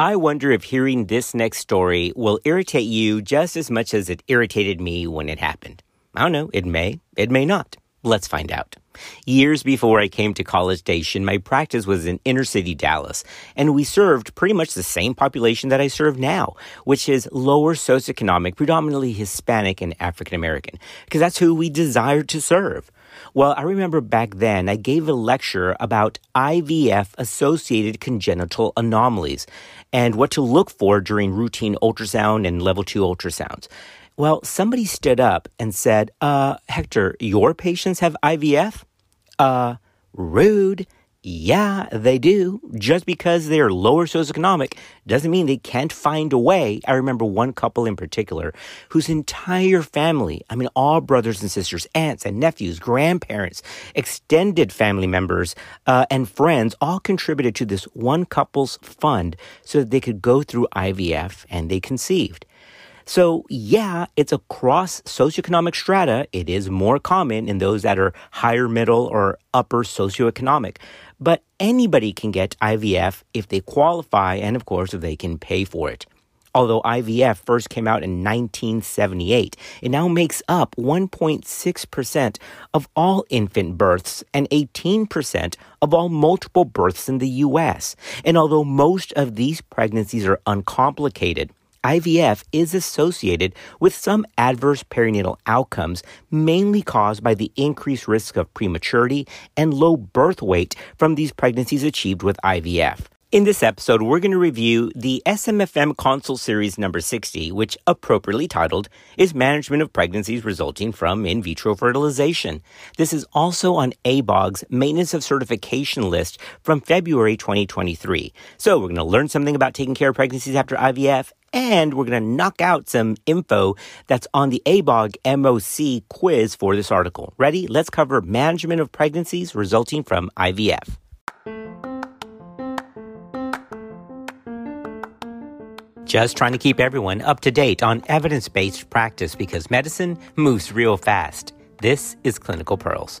I wonder if hearing this next story will irritate you just as much as it irritated me when it happened. I don't know, it may, it may not. Let's find out. Years before I came to College Station, my practice was in inner city Dallas, and we served pretty much the same population that I serve now, which is lower socioeconomic, predominantly Hispanic and African American, because that's who we desire to serve. Well, I remember back then I gave a lecture about IVF associated congenital anomalies and what to look for during routine ultrasound and level 2 ultrasounds. Well, somebody stood up and said, uh, Hector, your patients have IVF? Uh, rude. Yeah, they do. Just because they're lower socioeconomic doesn't mean they can't find a way. I remember one couple in particular whose entire family, I mean, all brothers and sisters, aunts and nephews, grandparents, extended family members, uh, and friends all contributed to this one couple's fund so that they could go through IVF and they conceived. So, yeah, it's across socioeconomic strata. It is more common in those that are higher middle or upper socioeconomic. But anybody can get IVF if they qualify and, of course, if they can pay for it. Although IVF first came out in 1978, it now makes up 1.6% of all infant births and 18% of all multiple births in the US. And although most of these pregnancies are uncomplicated, IVF is associated with some adverse perinatal outcomes, mainly caused by the increased risk of prematurity and low birth weight from these pregnancies achieved with IVF. In this episode, we're going to review the SMFM Consult Series number 60, which appropriately titled is Management of Pregnancies Resulting from In Vitro Fertilization. This is also on ABOG's Maintenance of Certification list from February 2023. So we're going to learn something about taking care of pregnancies after IVF and we're going to knock out some info that's on the ABOG MOC quiz for this article. Ready? Let's cover management of pregnancies resulting from IVF. Just trying to keep everyone up to date on evidence based practice because medicine moves real fast. This is Clinical Pearls.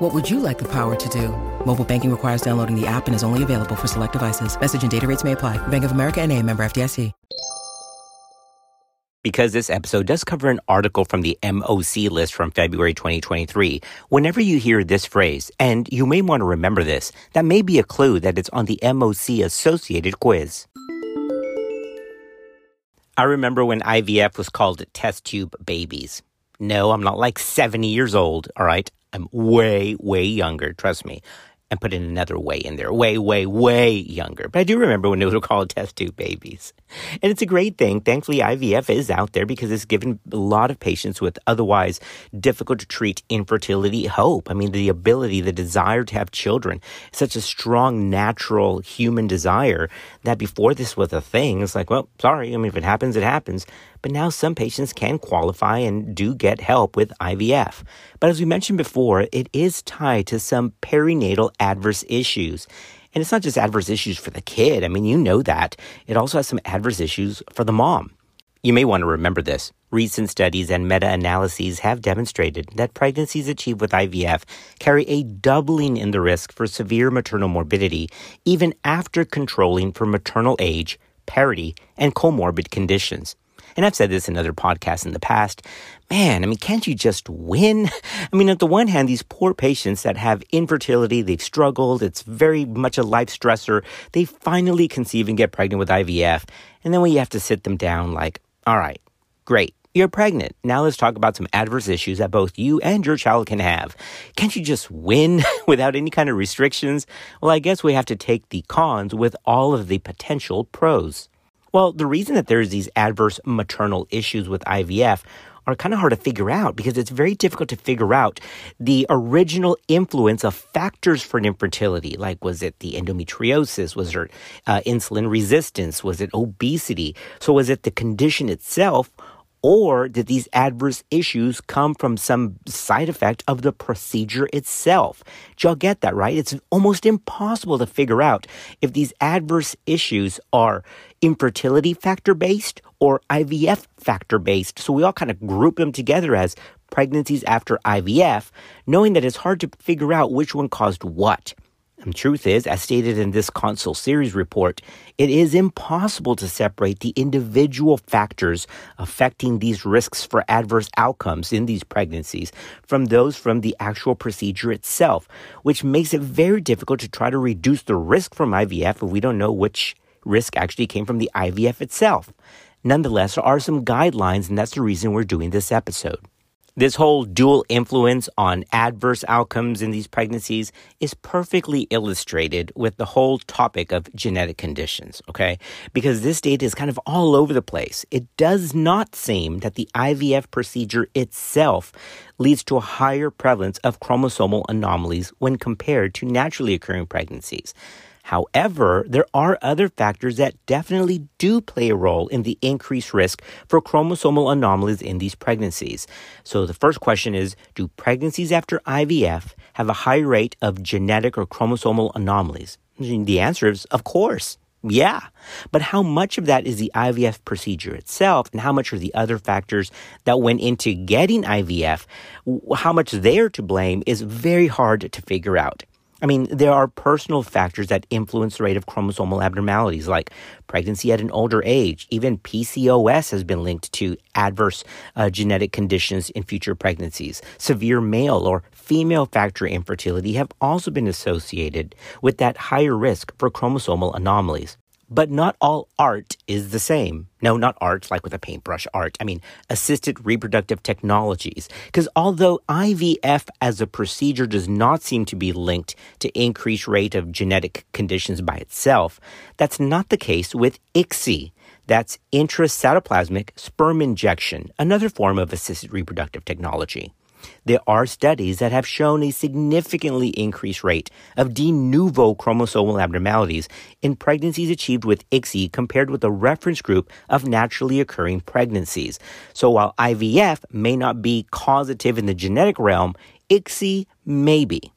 What would you like the power to do? Mobile banking requires downloading the app and is only available for select devices. Message and data rates may apply. Bank of America and a member FDIC. Because this episode does cover an article from the MOC list from February 2023, whenever you hear this phrase, and you may want to remember this, that may be a clue that it's on the MOC associated quiz. I remember when IVF was called test tube babies. No, I'm not like 70 years old, all right? I'm way, way younger, trust me. And put in another way in there, way, way, way younger. But I do remember when they were called test tube babies. And it's a great thing. Thankfully, IVF is out there because it's given a lot of patients with otherwise difficult to treat infertility hope. I mean, the ability, the desire to have children, such a strong, natural human desire that before this was a thing, it's like, well, sorry. I mean, if it happens, it happens. But now some patients can qualify and do get help with IVF. But as we mentioned before, it is tied to some perinatal adverse issues. And it's not just adverse issues for the kid. I mean, you know that. It also has some adverse issues for the mom. You may want to remember this. Recent studies and meta analyses have demonstrated that pregnancies achieved with IVF carry a doubling in the risk for severe maternal morbidity, even after controlling for maternal age, parity, and comorbid conditions and I've said this in other podcasts in the past, man, I mean, can't you just win? I mean, at the one hand, these poor patients that have infertility, they've struggled, it's very much a life stressor. They finally conceive and get pregnant with IVF. And then we have to sit them down like, all right, great. You're pregnant. Now let's talk about some adverse issues that both you and your child can have. Can't you just win without any kind of restrictions? Well, I guess we have to take the cons with all of the potential pros. Well, the reason that there's these adverse maternal issues with IVF are kind of hard to figure out because it's very difficult to figure out the original influence of factors for infertility. Like, was it the endometriosis? Was it uh, insulin resistance? Was it obesity? So, was it the condition itself? Or did these adverse issues come from some side effect of the procedure itself? Did y'all get that, right? It's almost impossible to figure out if these adverse issues are infertility factor based or IVF factor based. So we all kind of group them together as pregnancies after IVF, knowing that it's hard to figure out which one caused what. The truth is, as stated in this consult series report, it is impossible to separate the individual factors affecting these risks for adverse outcomes in these pregnancies from those from the actual procedure itself, which makes it very difficult to try to reduce the risk from IVF if we don't know which risk actually came from the IVF itself. Nonetheless, there are some guidelines, and that's the reason we're doing this episode. This whole dual influence on adverse outcomes in these pregnancies is perfectly illustrated with the whole topic of genetic conditions, okay? Because this data is kind of all over the place. It does not seem that the IVF procedure itself leads to a higher prevalence of chromosomal anomalies when compared to naturally occurring pregnancies. However, there are other factors that definitely do play a role in the increased risk for chromosomal anomalies in these pregnancies. So the first question is Do pregnancies after IVF have a high rate of genetic or chromosomal anomalies? The answer is, of course. Yeah. But how much of that is the IVF procedure itself and how much are the other factors that went into getting IVF? How much they're to blame is very hard to figure out. I mean, there are personal factors that influence the rate of chromosomal abnormalities, like pregnancy at an older age. Even PCOS has been linked to adverse uh, genetic conditions in future pregnancies. Severe male or female factor infertility have also been associated with that higher risk for chromosomal anomalies. But not all art is the same. No, not art like with a paintbrush art. I mean, assisted reproductive technologies. Because although IVF as a procedure does not seem to be linked to increased rate of genetic conditions by itself, that's not the case with ICSI. That's intracytoplasmic sperm injection, another form of assisted reproductive technology. There are studies that have shown a significantly increased rate of de novo chromosomal abnormalities in pregnancies achieved with ICSI compared with the reference group of naturally occurring pregnancies. So while IVF may not be causative in the genetic realm, ICSI may be.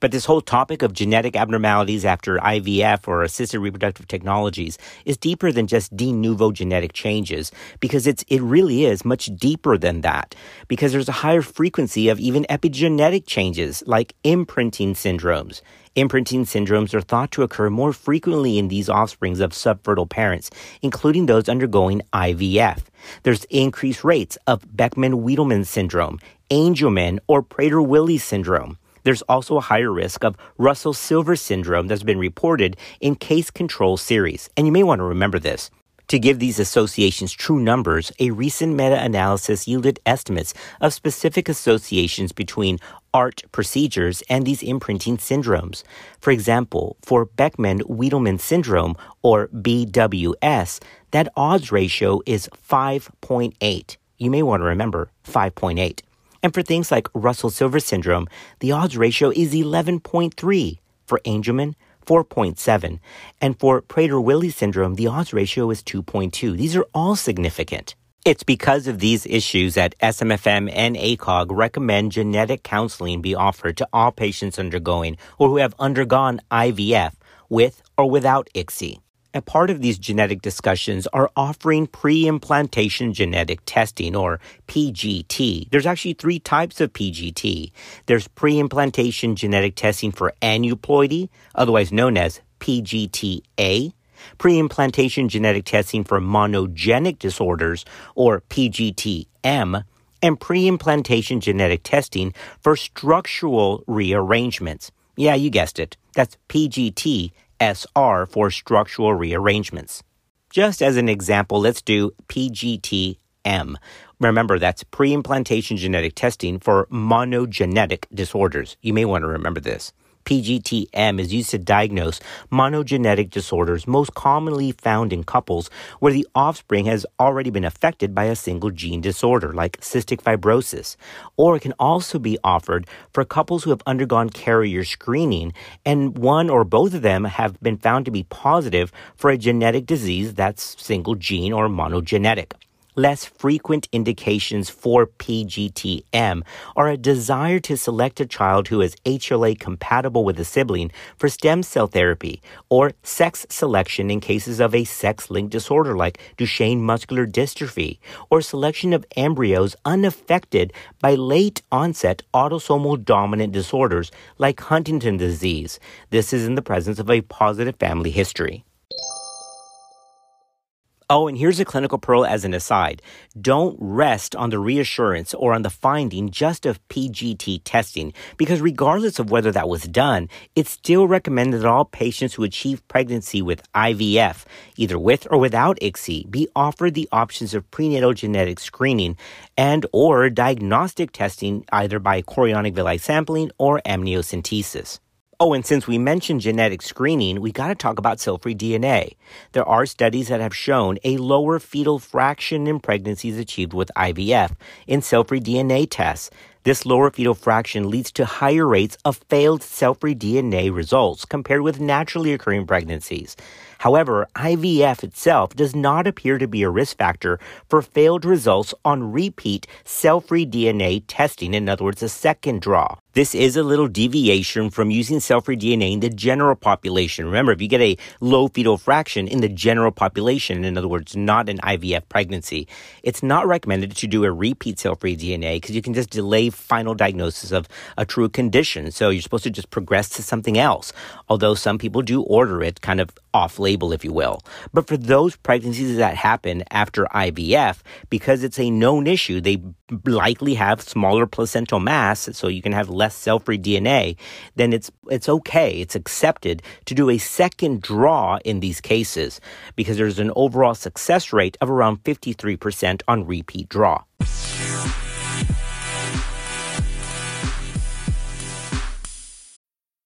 But this whole topic of genetic abnormalities after IVF or assisted reproductive technologies is deeper than just de novo genetic changes because it's, it really is much deeper than that because there's a higher frequency of even epigenetic changes like imprinting syndromes. Imprinting syndromes are thought to occur more frequently in these offsprings of subfertile parents, including those undergoing IVF. There's increased rates of Beckwith-Wiedemann syndrome, Angelman, or Prader-Willi syndrome. There's also a higher risk of Russell Silver syndrome that's been reported in case control series. And you may want to remember this. To give these associations true numbers, a recent meta analysis yielded estimates of specific associations between ART procedures and these imprinting syndromes. For example, for Beckwith Wiedemann syndrome, or BWS, that odds ratio is 5.8. You may want to remember 5.8. And for things like Russell Silver syndrome, the odds ratio is 11.3. For Angelman, 4.7. And for Prader Willi syndrome, the odds ratio is 2.2. These are all significant. It's because of these issues that SMFM and ACOG recommend genetic counseling be offered to all patients undergoing or who have undergone IVF with or without ICSI. A part of these genetic discussions are offering pre-implantation genetic testing or PGT. There's actually three types of PGT. There's pre-implantation genetic testing for aneuploidy, otherwise known as PGTA, pre-implantation genetic testing for monogenic disorders or PGTM, and pre-implantation genetic testing for structural rearrangements. Yeah, you guessed it. That's PGT SR for structural rearrangements. Just as an example, let's do PGTM. Remember, that's pre implantation genetic testing for monogenetic disorders. You may want to remember this. PGTM is used to diagnose monogenetic disorders most commonly found in couples where the offspring has already been affected by a single gene disorder like cystic fibrosis. Or it can also be offered for couples who have undergone carrier screening and one or both of them have been found to be positive for a genetic disease that's single gene or monogenetic. Less frequent indications for PGTM are a desire to select a child who is HLA compatible with a sibling for stem cell therapy or sex selection in cases of a sex linked disorder like Duchenne muscular dystrophy or selection of embryos unaffected by late onset autosomal dominant disorders like Huntington disease. This is in the presence of a positive family history. Oh, and here's a clinical pearl as an aside. Don't rest on the reassurance or on the finding just of PGT testing, because regardless of whether that was done, it's still recommended that all patients who achieve pregnancy with IVF, either with or without ICSI, be offered the options of prenatal genetic screening and or diagnostic testing either by chorionic villi sampling or amniocentesis. Oh, and since we mentioned genetic screening, we got to talk about cell free DNA. There are studies that have shown a lower fetal fraction in pregnancies achieved with IVF in cell free DNA tests. This lower fetal fraction leads to higher rates of failed cell free DNA results compared with naturally occurring pregnancies. However, IVF itself does not appear to be a risk factor for failed results on repeat cell free DNA testing, in other words, a second draw. This is a little deviation from using cell-free DNA in the general population. Remember, if you get a low fetal fraction in the general population, in other words, not an IVF pregnancy, it's not recommended to do a repeat cell-free DNA because you can just delay final diagnosis of a true condition. So you're supposed to just progress to something else. Although some people do order it kind of off label, if you will. But for those pregnancies that happen after IVF, because it's a known issue, they likely have smaller placental mass, so you can have less cell-free DNA, then it's it's okay, it's accepted to do a second draw in these cases because there's an overall success rate of around 53% on repeat draw.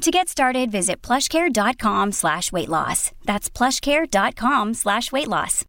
To get started, visit plushcare.com slash weight loss. That's plushcare.com slash weight loss.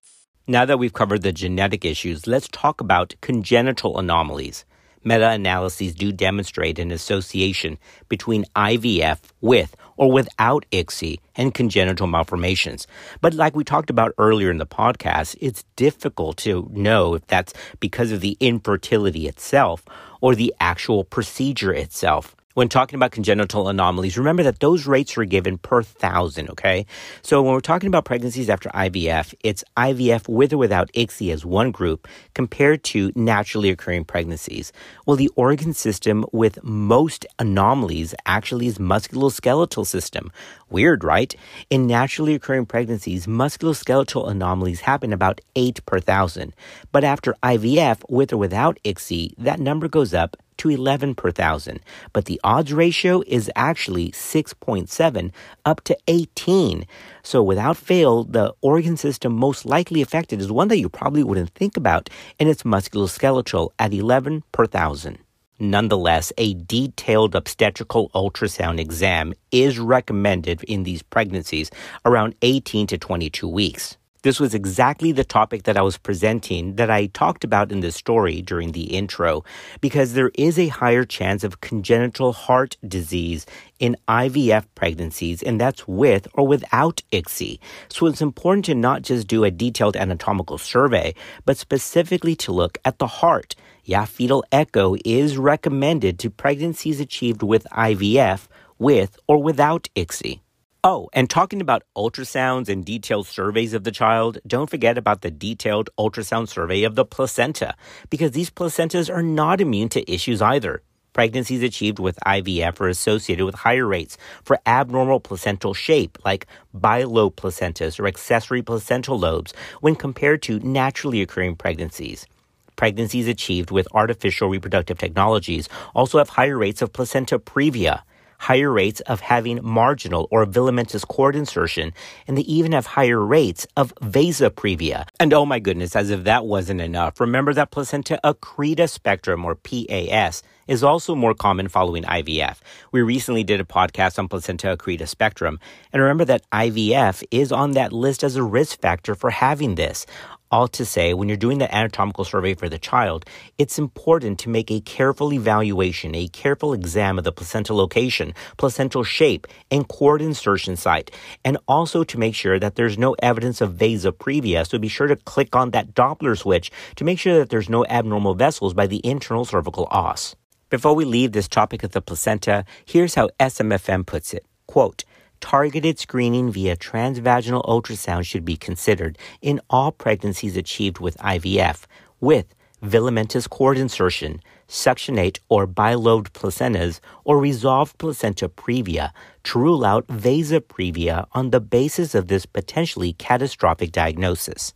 Now that we've covered the genetic issues, let's talk about congenital anomalies. Meta analyses do demonstrate an association between IVF with or without ICSI and congenital malformations. But like we talked about earlier in the podcast, it's difficult to know if that's because of the infertility itself or the actual procedure itself when talking about congenital anomalies, remember that those rates are given per thousand, okay? So when we're talking about pregnancies after IVF, it's IVF with or without ICSI as one group compared to naturally occurring pregnancies. Well, the organ system with most anomalies actually is musculoskeletal system. Weird, right? In naturally occurring pregnancies, musculoskeletal anomalies happen about 8 per thousand. But after IVF with or without ICSI, that number goes up to 11 per thousand, but the odds ratio is actually 6.7 up to 18. So without fail, the organ system most likely affected is one that you probably wouldn't think about, and it's musculoskeletal at 11 per thousand. Nonetheless, a detailed obstetrical ultrasound exam is recommended in these pregnancies around 18 to 22 weeks. This was exactly the topic that I was presenting that I talked about in this story during the intro, because there is a higher chance of congenital heart disease in IVF pregnancies, and that's with or without ICSI. So it's important to not just do a detailed anatomical survey, but specifically to look at the heart. Yeah, fetal echo is recommended to pregnancies achieved with IVF with or without ICSI. Oh, and talking about ultrasounds and detailed surveys of the child, don't forget about the detailed ultrasound survey of the placenta, because these placentas are not immune to issues either. Pregnancies achieved with IVF are associated with higher rates for abnormal placental shape, like bilobe placentas or accessory placental lobes, when compared to naturally occurring pregnancies. Pregnancies achieved with artificial reproductive technologies also have higher rates of placenta previa higher rates of having marginal or filamentous cord insertion, and they even have higher rates of vasa previa. And oh my goodness, as if that wasn't enough, remember that placenta accreta spectrum, or PAS, is also more common following IVF. We recently did a podcast on placenta accreta spectrum, and remember that IVF is on that list as a risk factor for having this. All to say, when you're doing the anatomical survey for the child, it's important to make a careful evaluation, a careful exam of the placental location, placental shape, and cord insertion site, and also to make sure that there's no evidence of vasa previa. So be sure to click on that Doppler switch to make sure that there's no abnormal vessels by the internal cervical os. Before we leave this topic of the placenta, here's how SMFM puts it. Quote, targeted screening via transvaginal ultrasound should be considered in all pregnancies achieved with IVF with filamentous cord insertion, succenturiate or bilobed placentas, or resolved placenta previa to rule out vasa previa on the basis of this potentially catastrophic diagnosis.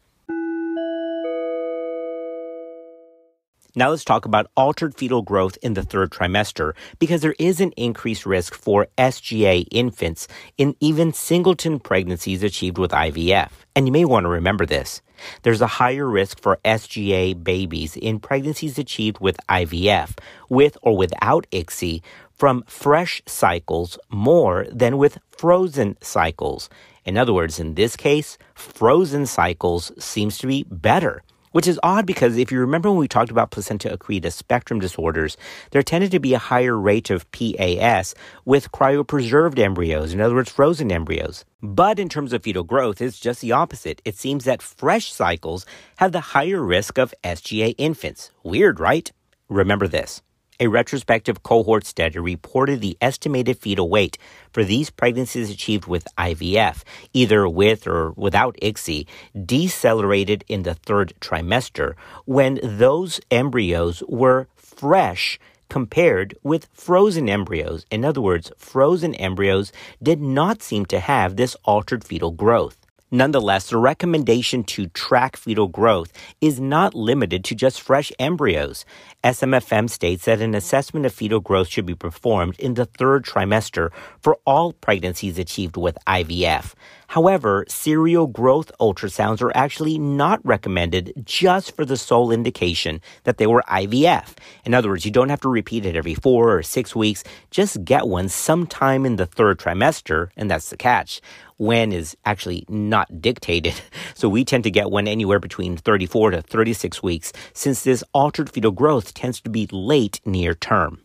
Now let's talk about altered fetal growth in the third trimester because there is an increased risk for SGA infants in even singleton pregnancies achieved with IVF. And you may want to remember this. There's a higher risk for SGA babies in pregnancies achieved with IVF, with or without ICSI, from fresh cycles more than with frozen cycles. In other words, in this case, frozen cycles seems to be better. Which is odd because if you remember when we talked about placenta accreta spectrum disorders, there tended to be a higher rate of PAS with cryopreserved embryos, in other words, frozen embryos. But in terms of fetal growth, it's just the opposite. It seems that fresh cycles have the higher risk of SGA infants. Weird, right? Remember this. A retrospective cohort study reported the estimated fetal weight for these pregnancies achieved with IVF, either with or without ICSI, decelerated in the third trimester when those embryos were fresh compared with frozen embryos. In other words, frozen embryos did not seem to have this altered fetal growth. Nonetheless, the recommendation to track fetal growth is not limited to just fresh embryos. SMFM states that an assessment of fetal growth should be performed in the third trimester for all pregnancies achieved with IVF. However, serial growth ultrasounds are actually not recommended just for the sole indication that they were IVF. In other words, you don't have to repeat it every four or six weeks. Just get one sometime in the third trimester, and that's the catch when is actually not dictated. So we tend to get when anywhere between 34 to 36 weeks since this altered fetal growth tends to be late near term.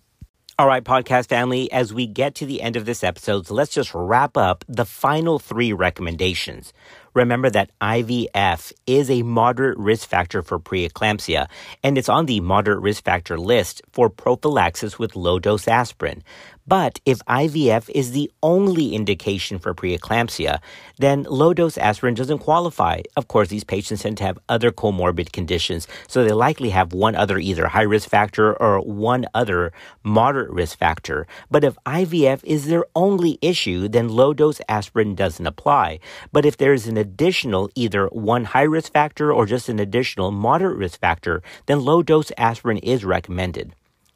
All right, podcast family, as we get to the end of this episode, so let's just wrap up the final three recommendations. Remember that IVF is a moderate risk factor for preeclampsia, and it's on the moderate risk factor list for prophylaxis with low dose aspirin. But if IVF is the only indication for preeclampsia, then low dose aspirin doesn't qualify. Of course, these patients tend to have other comorbid conditions, so they likely have one other either high risk factor or one other moderate risk factor. But if IVF is their only issue, then low dose aspirin doesn't apply. But if there is an additional either one high risk factor or just an additional moderate risk factor, then low dose aspirin is recommended.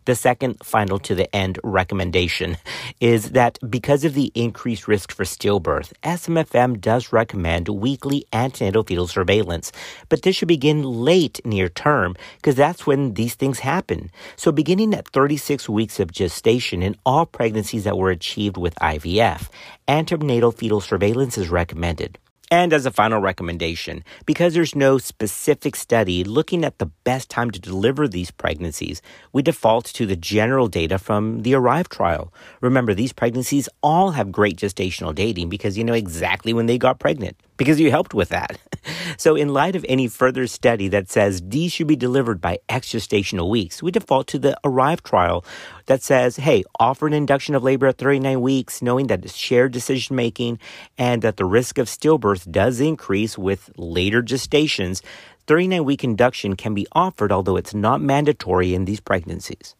The second final to the end recommendation is that because of the increased risk for stillbirth, SMFM does recommend weekly antenatal fetal surveillance, but this should begin late near term because that's when these things happen. So beginning at 36 weeks of gestation in all pregnancies that were achieved with IVF, antenatal fetal surveillance is recommended. And as a final recommendation, because there's no specific study looking at the best time to deliver these pregnancies, we default to the general data from the ARRIVE trial. Remember, these pregnancies all have great gestational dating because you know exactly when they got pregnant because you helped with that. so, in light of any further study that says D should be delivered by X gestational weeks, we default to the ARRIVE trial that says, hey, offer an induction of labor at 39 weeks, knowing that it's shared decision making and that the risk of stillbirth does increase with later gestations. 39 week induction can be offered, although it's not mandatory in these pregnancies.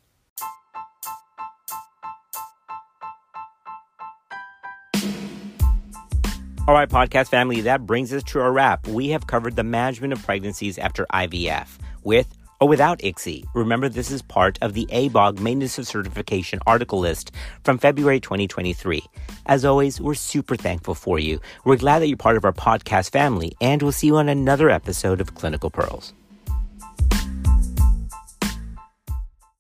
All right, podcast family, that brings us to a wrap. We have covered the management of pregnancies after IVF with or without ICSI. Remember, this is part of the ABOG Maintenance of Certification article list from February 2023. As always, we're super thankful for you. We're glad that you're part of our podcast family, and we'll see you on another episode of Clinical Pearls.